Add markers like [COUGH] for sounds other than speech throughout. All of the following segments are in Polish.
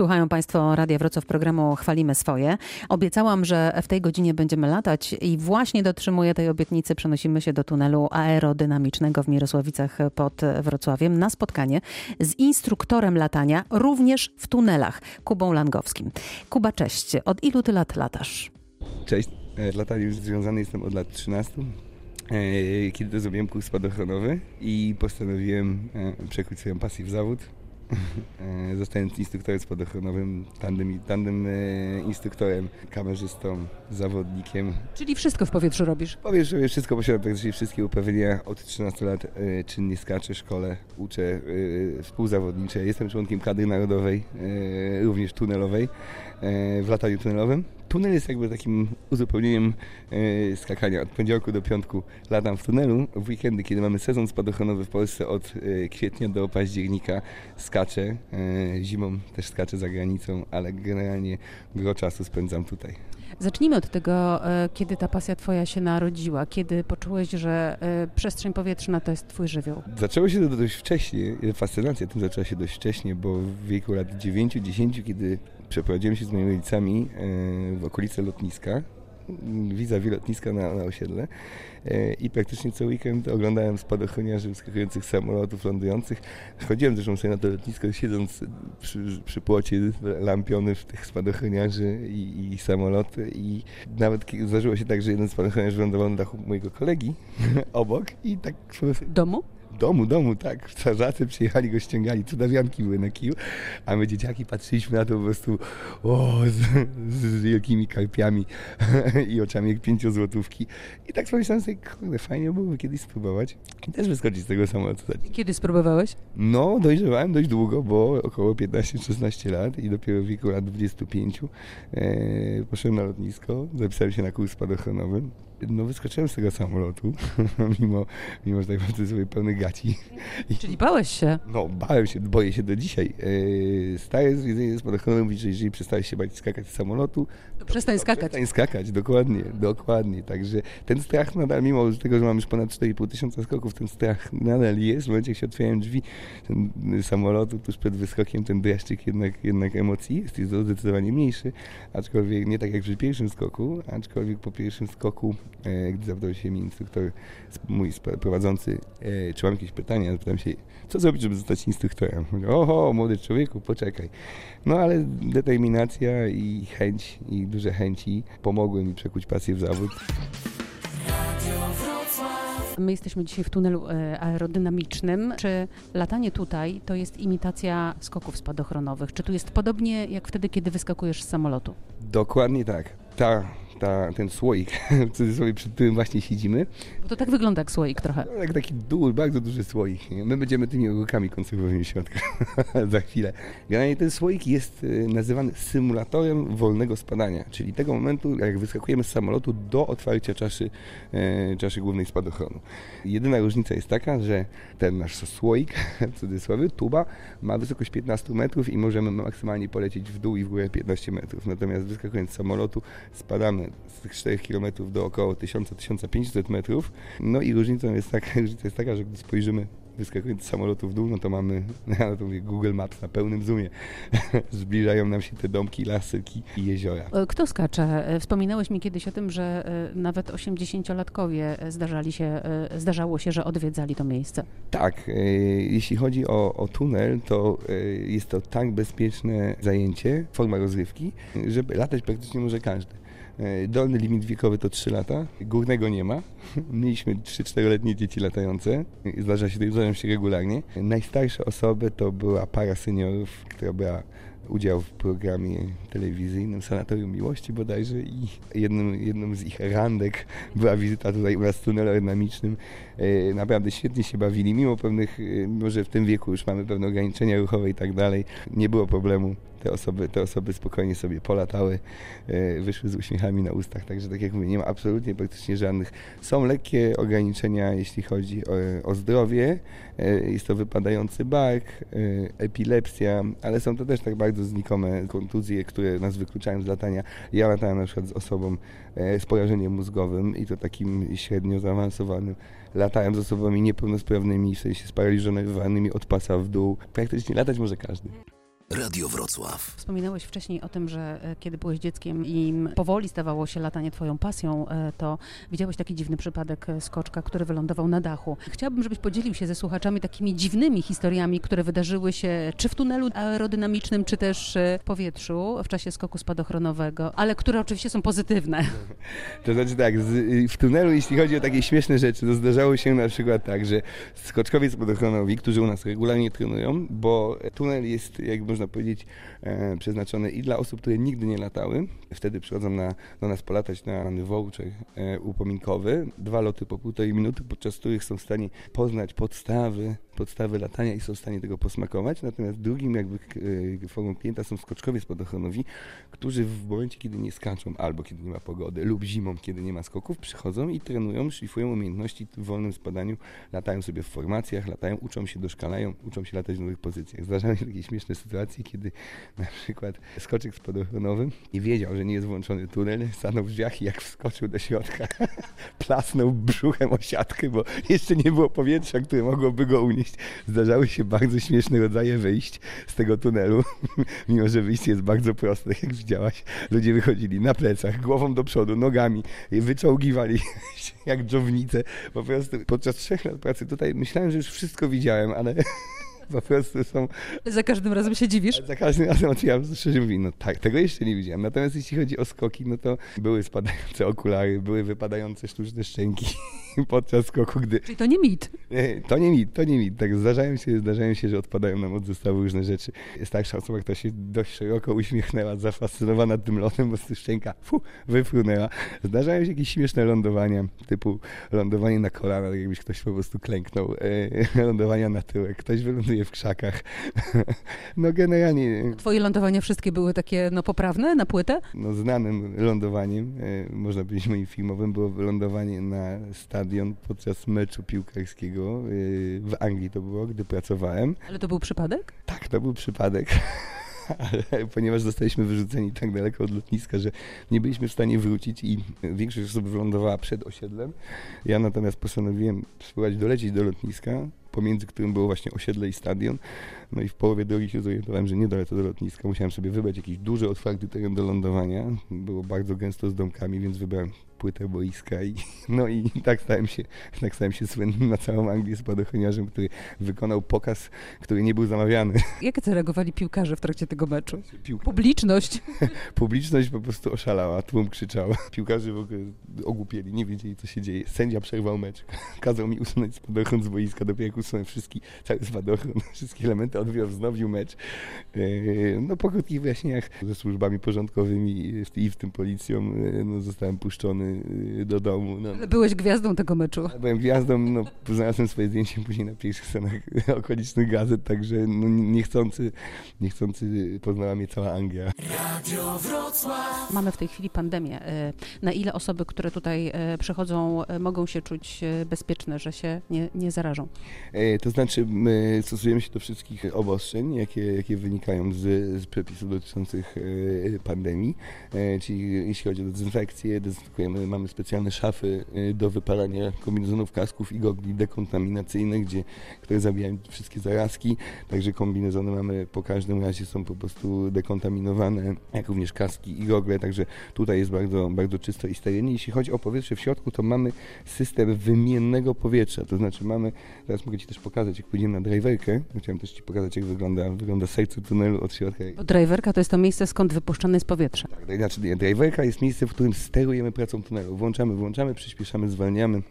Słuchają Państwo Radia Wrocław programu Chwalimy Swoje. Obiecałam, że w tej godzinie będziemy latać i właśnie dotrzymuję tej obietnicy. Przenosimy się do tunelu aerodynamicznego w Mirosławicach pod Wrocławiem na spotkanie z instruktorem latania, również w tunelach, Kubą Langowskim. Kuba, cześć. Od ilu ty lat latasz? Cześć. E, Lataniem związany jestem od lat 13. e, Kiedy zrobiłem kurs spadochronowy i postanowiłem e, przekuć swoją pasję w zawód. E, Zostając instruktorem spadochronowym, tandem, tandem e, instruktorem, kamerzystą, zawodnikiem. Czyli wszystko w powietrzu robisz. Powiem, że wszystko posiadam praktycznie wszystkie uprawnienia. Od 13 lat e, czynnie skaczę, szkole, uczę współzawodnicze. Jestem członkiem kadry narodowej, również tunelowej, w lataniu tunelowym. Tunel jest jakby takim uzupełnieniem e, skakania. Od poniedziałku do piątku latam w tunelu. W weekendy, kiedy mamy sezon spadochronowy w Polsce od e, kwietnia do października skaczę. E, zimą też skaczę za granicą, ale generalnie gro czasu spędzam tutaj. Zacznijmy od tego, kiedy ta pasja twoja się narodziła. Kiedy poczułeś, że przestrzeń powietrzna to jest twój żywioł? Zaczęło się to dość wcześnie, fascynacja tym zaczęła się dość wcześnie, bo w wieku lat 9-10, kiedy przeprowadziłem się z moimi rodzicami e, w okolice lotniska, vis-a-vis lotniska na, na osiedle e, i praktycznie co weekend oglądałem spadochroniarzy wyskakujących z samolotów lądujących. Chodziłem zresztą sobie na to lotnisko, siedząc przy, przy płocie lampiony w tych spadochroniarzy i, i samoloty i nawet zdarzyło się tak, że jeden spadochroniarz wylądował na dachu mojego kolegi [LAUGHS] obok i tak Domu? Domu, domu, tak. Strażacy przyjechali, go ściągali, cudawianki były na kiju, a my dzieciaki patrzyliśmy na to po prostu o, z, z wielkimi karpiami [LAUGHS] i oczami jak pięciozłotówki. I tak pomyślałem sobie, kurde, fajnie byłoby kiedyś spróbować i też wyskoczyć z tego samolotu. Kiedy spróbowałeś? No, dojrzewałem dość długo, bo około 15-16 lat i dopiero w wieku lat 25 e, poszedłem na lotnisko, zapisałem się na kurs spadochronowy. No, wyskoczyłem z tego samolotu, [LAUGHS] mimo, mimo, że tak powiem, sobie pełny gaci. Czyli bałeś się. no, bałem się, boję się do dzisiaj. E, stare zwiedzenie spadochronem mówi, że jeżeli przestałeś się bać skakać z samolotu, To przestań to skakać. Przestań skakać, dokładnie, dokładnie. Także ten strach nadal, mimo tego, że mam już ponad 4,5 tysiąca skoków, ten strach nadal jest. W momencie, jak się otwierają drzwi ten, y, samolotu tuż przed wyskokiem, ten dreszczyk jednak, jednak emocji jest, jest zdecydowanie mniejszy, aczkolwiek nie tak jak przy pierwszym skoku, aczkolwiek po pierwszym skoku, gdy zapytał się mi instruktor, mój prowadzący, e, czy mam jakieś pytania, zapytam się, co zrobić, żeby zostać instruktorem? Mówię, Oho, młody człowieku, poczekaj. No ale determinacja i chęć, i duże chęci pomogły mi przekuć pasję w zawód. My jesteśmy dzisiaj w tunelu e, aerodynamicznym. Czy latanie tutaj to jest imitacja skoków spadochronowych? Czy tu jest podobnie jak wtedy, kiedy wyskakujesz z samolotu? Dokładnie tak. Ta, ta, ten słoik, [LAUGHS] w cudzysłowie, przed którym właśnie siedzimy, Bo to tak wygląda jak słoik trochę. to jak taki duży, bardzo duży słoik. nie? My będziemy tymi ogórkami konserwowymi w środku [LAUGHS] za chwilę. Generalnie ten słoik jest y, nazywany symulatorem wolnego spadania, czyli tego momentu, jak wyskakujemy z samolotu do otwarcia czaszy, e, czaszy głównej spadochronu. Jedyna różnica jest taka, że ten nasz słoik, [LAUGHS] w cudzysłowie, tuba, ma wysokość 15 metrów i możemy maksymalnie polecieć w dół i w górę 15 metrów. Natomiast wyskakując z samolotu spadamy z tych 4 km do około 1000-1500 metrów. No i różnicą jest taka, [LAUGHS] różnica jest taka, że gdy spojrzymy wyskakując z samolotu w dół, no to mamy, [LAUGHS] ja to mówię, Google Maps na pełnym zoomie. [LAUGHS] Zbliżają nam się te domki, lasyki i jeziora. E, Kto skacze? E, Wspominałeś mi kiedyś o tym, że e, nawet 80-latkowie e, zdarzali się, zdarzało się, że odwiedzali to miejsce. Tak, jeśli chodzi o, o tunel, to jest to tak bezpieczne zajęcie, forma rozrywki, żeby latać praktycznie może każdy. E, Dolny limit wiekowy to 3 lata, górnego nie ma. [LAUGHS] Mieliśmy 3-4-letnie dzieci latające, zdarza się, zdarzają się regularnie. Najstarsze osoby to była para seniorów, która brała udział w programie telewizyjnym Sanatorium Miłości bodajże i jednym, jedną z ich randek była wizyta tutaj u nas w tunelu aerodynamicznym. E, Naprawdę świetnie się bawili, mimo pewnych, e, mimo że w tym wieku już mamy pewne ograniczenia ruchowe i tak dalej, nie było problemu. Te osoby, te osoby spokojnie sobie polatały, e, wyszły z uśmiechami na ustach, także tak jak mówię, nie ma absolutnie praktycznie żadnych. Są lekkie ograniczenia, jeśli chodzi o, o zdrowie, e, jest to wypadający bark, e, epilepsja, ale są to też tak bardzo znikome kontuzje, które nas wykluczają z latania. Ja latałem na przykład z osobą z porażeniem mózgowym i to takim średnio zaawansowanym. Latałem z osobami niepełnosprawnymi, w sensie sparaliżowanymi od pasa w dół. Praktycznie latać może każdy. Radio Wrocław. Wspominałeś wcześniej o tym, że e, kiedy byłeś dzieckiem i powoli stawało się latanie twoją pasją, e, to widziałeś taki dziwny przypadek e, skoczka, który wylądował na dachu. Chciałabym, żebyś podzielił się ze słuchaczami takimi dziwnymi historiami, które wydarzyły się czy w tunelu aerodynamicznym, czy też w powietrzu w czasie skoku spadochronowego, ale które oczywiście są pozytywne. [LAUGHS] To znaczy tak, z, w tunelu, jeśli chodzi o takie śmieszne rzeczy, to zdarzało się na przykład tak, że skoczkowie spadochronowi, którzy u nas regularnie trenują, bo tunel jest, jak można powiedzieć, e, przeznaczony i dla osób, które nigdy nie latały. Wtedy przychodzą na, do nas polatać na voucher upominkowy. Dwa loty po półtorej minuty, podczas których są w stanie poznać podstawy, podstawy latania i są w stanie tego posmakować. Natomiast drugim jakby e, formą klienta są skoczkowie spadochronowi, którzy w momencie, kiedy nie skaczą, albo kiedy nie ma pogody, lub zimą, kiedy nie ma skoków, przychodzą i trenują, szlifują umiejętności w wolnym spadaniu, latają sobie w formacjach, latają, uczą się, doszkalają, uczą się latać w nowych pozycjach. Zdarzają się takie śmieszne sytuacje, kiedy na przykład skoczek spadochronowy i wiedział, że nie jest włączony tunel, stanął w drzwiach i jak wskoczył do środka, [LAUGHS] plasnął brzuchem o siatkę, bo jeszcze nie było powietrza, które mogłoby go unieść. Zdarzały się bardzo śmieszne rodzaje wyjść z tego tunelu, [LAUGHS] mimo że wyjście jest bardzo proste, jak widziałaś. Ludzie wychodzili na plecach, głową do przodu, nogami, wyczołgiwali [LAUGHS] się jak dżownice. Po prostu podczas trzech lat pracy tutaj myślałem, że już wszystko widziałem, ale [LAUGHS] [LAUGHS] po prostu są... Za każdym razem się dziwisz? Za każdym razem otwieram, szczerze mówiąc, no tak, tego jeszcze nie widziałem. Natomiast jeśli chodzi o skoki, no to były spadające okulary, były wypadające sztuczne szczęki [LAUGHS] podczas skoku, gdy... Czyli to nie mit. To nie mit, to nie mit. Tak zdarzają się, zdarzają się, że odpadają nam od zestawu różne rzeczy. Starsza osoba, która się dość szeroko uśmiechnęła, zafascynowana tym lotem, bo szczęka fu, wyfrunęła. Zdarzają się jakieś śmieszne lądowania, typu lądowanie na kolana, tak jakbyś ktoś po prostu klęknął, e, [LAUGHS] lądowania na tyłek, ktoś wyląduje w krzakach. [LAUGHS] No generalnie... Twoje lądowania wszystkie były takie no, poprawne na płytę? No znanym lądowaniem, e, można powiedzieć moim filmowym, było wylądowanie na stadion podczas meczu piłkarskiego e, w Anglii to było, gdy pracowałem. Ale to był przypadek? Tak, to był przypadek. [LAUGHS] ponieważ zostaliśmy wyrzuceni tak daleko od lotniska, że nie byliśmy w stanie wrócić i większość osób wylądowała przed osiedlem. Ja natomiast postanowiłem spróbować dolecieć do lotniska, pomiędzy którym było właśnie osiedle i stadion. No i w połowie drogi się zorientowałem, że nie dolecę do lotniska. Musiałem sobie wybrać jakiś duży, otwarty teren do lądowania. Było bardzo gęsto z domkami, więc wybrałem płytę boiska i [LAUGHS] no i tak stałem się, tak stałem się słynnym na całą Anglię spadochroniarzem, który wykonał pokaz, który nie był zamawiany. [LAUGHS] Jak zareagowali piłkarze w trakcie tego meczu? Piłka. Publiczność. [LAUGHS] Publiczność po prostu oszalała, tłum krzyczał. Piłkarze w ogóle ogłupieli, nie wiedzieli co się dzieje. Sędzia przerwał mecz, kazał mi usunąć spadochron z boiska, dopiero jak usunąłem wszystki, cały spadochron, wszystkie elementy, odbiór, wznowił mecz. E, no po krótkich wyjaśnieniach ze służbami porządkowymi i w tym policją e, no, zostałem puszczony do domu. No. Ale byłeś gwiazdą tego meczu. Byłem gwiazdą, no, znalazłem swoje zdjęcie później na pierwszych scenach [LAUGHS] okolicznych gazet, także no, niechcący, niechcący poznała mnie cała Anglia. Radio Wrocław. Mamy w tej chwili pandemię. Y, na ile osoby, które tutaj y, przychodzą, mogą się czuć bezpieczne, że się nie, nie zarażą? E, to znaczy, my stosujemy się do wszystkich obostrzeń, jakie, jakie wynikają z, z przepisów dotyczących pandemii, e, czyli jeśli chodzi o dezynfekcję, dezynfekujemy mamy specjalne szafy y, do wypalania kombinezonów, kasków i gogli dekontaminacyjnych, gdzie, które zabijają wszystkie zarazki. Także kombinezony mamy po każdym razie są po prostu dekontaminowane, jak również kaski i gogle. Także tutaj jest bardzo, bardzo czysto i sterylnie. Jeśli chodzi o powietrze w środku, to mamy system wymiennego powietrza. To znaczy mamy, teraz mogę Ci też pokazać, jak pójdziemy na driverkę. Chciałem też Ci pokazać, jak wygląda, wygląda serce tunelu od środka. Bo driverka to jest to miejsce, skąd wypuszczane jest powietrze. Tak, znaczy driverka jest miejsce, w którym sterujemy pracą tunelu. Włączamy, włączamy, przyspieszamy, zwalniamy,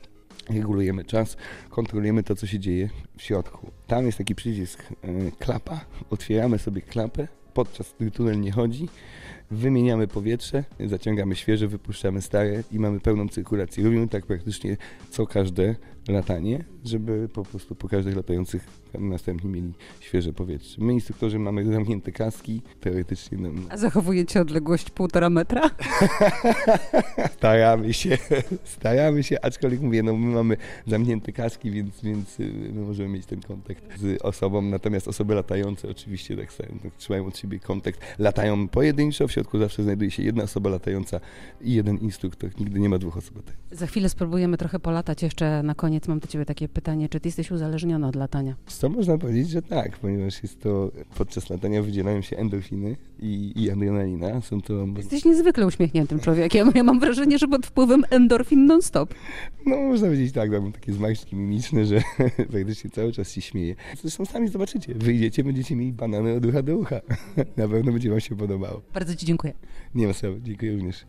regulujemy czas, kontrolujemy to, co się dzieje w środku. Tam jest taki przycisk e, klapa, otwieramy sobie klapę, podczas gdy tunel nie chodzi, wymieniamy powietrze, zaciągamy świeże, wypuszczamy stare i mamy pełną cyrkulację. Robimy tak praktycznie co każde latanie, żeby po prostu po każdych latających następnie mieli świeże powietrze. My instruktorzy mamy zamknięte kaski, teoretycznie... No, A zachowujecie odległość półtora metra? [LAUGHS] staramy się, staramy się, aczkolwiek mówię, no my mamy zamknięte kaski, więc, więc y, my możemy mieć ten kontakt z osobą, natomiast osoby latające oczywiście tak, tak trzymają od siebie kontakt, latają pojedynczo, w środku zawsze znajduje się jedna osoba latająca i jeden instruktor, nigdy nie ma dwóch osób latających. Za chwilę spróbujemy trochę polatać jeszcze na koniec mam do ciebie takie pytanie, czy ty jesteś uzależniony od latania? Co można powiedzieć, że tak, ponieważ jest to podczas latania wydzielają się endorfiny i, i adrenalina. Są to Jesteś niezwykle uśmiechniętym człowiekiem. Ja mam wrażenie, że pod wpływem endorfin non-stop. No, można powiedzieć tak, mam takie zmarszczki mimiczne, że [LAUGHS] praktycznie cały czas się śmieję. Zresztą sami zobaczycie, wyjdziecie, będziecie mieli banany od ucha do ucha. [LAUGHS] Na pewno będzie wam się podobało. Bardzo ci dziękuję. Nie ma sprawy, dziękuję również.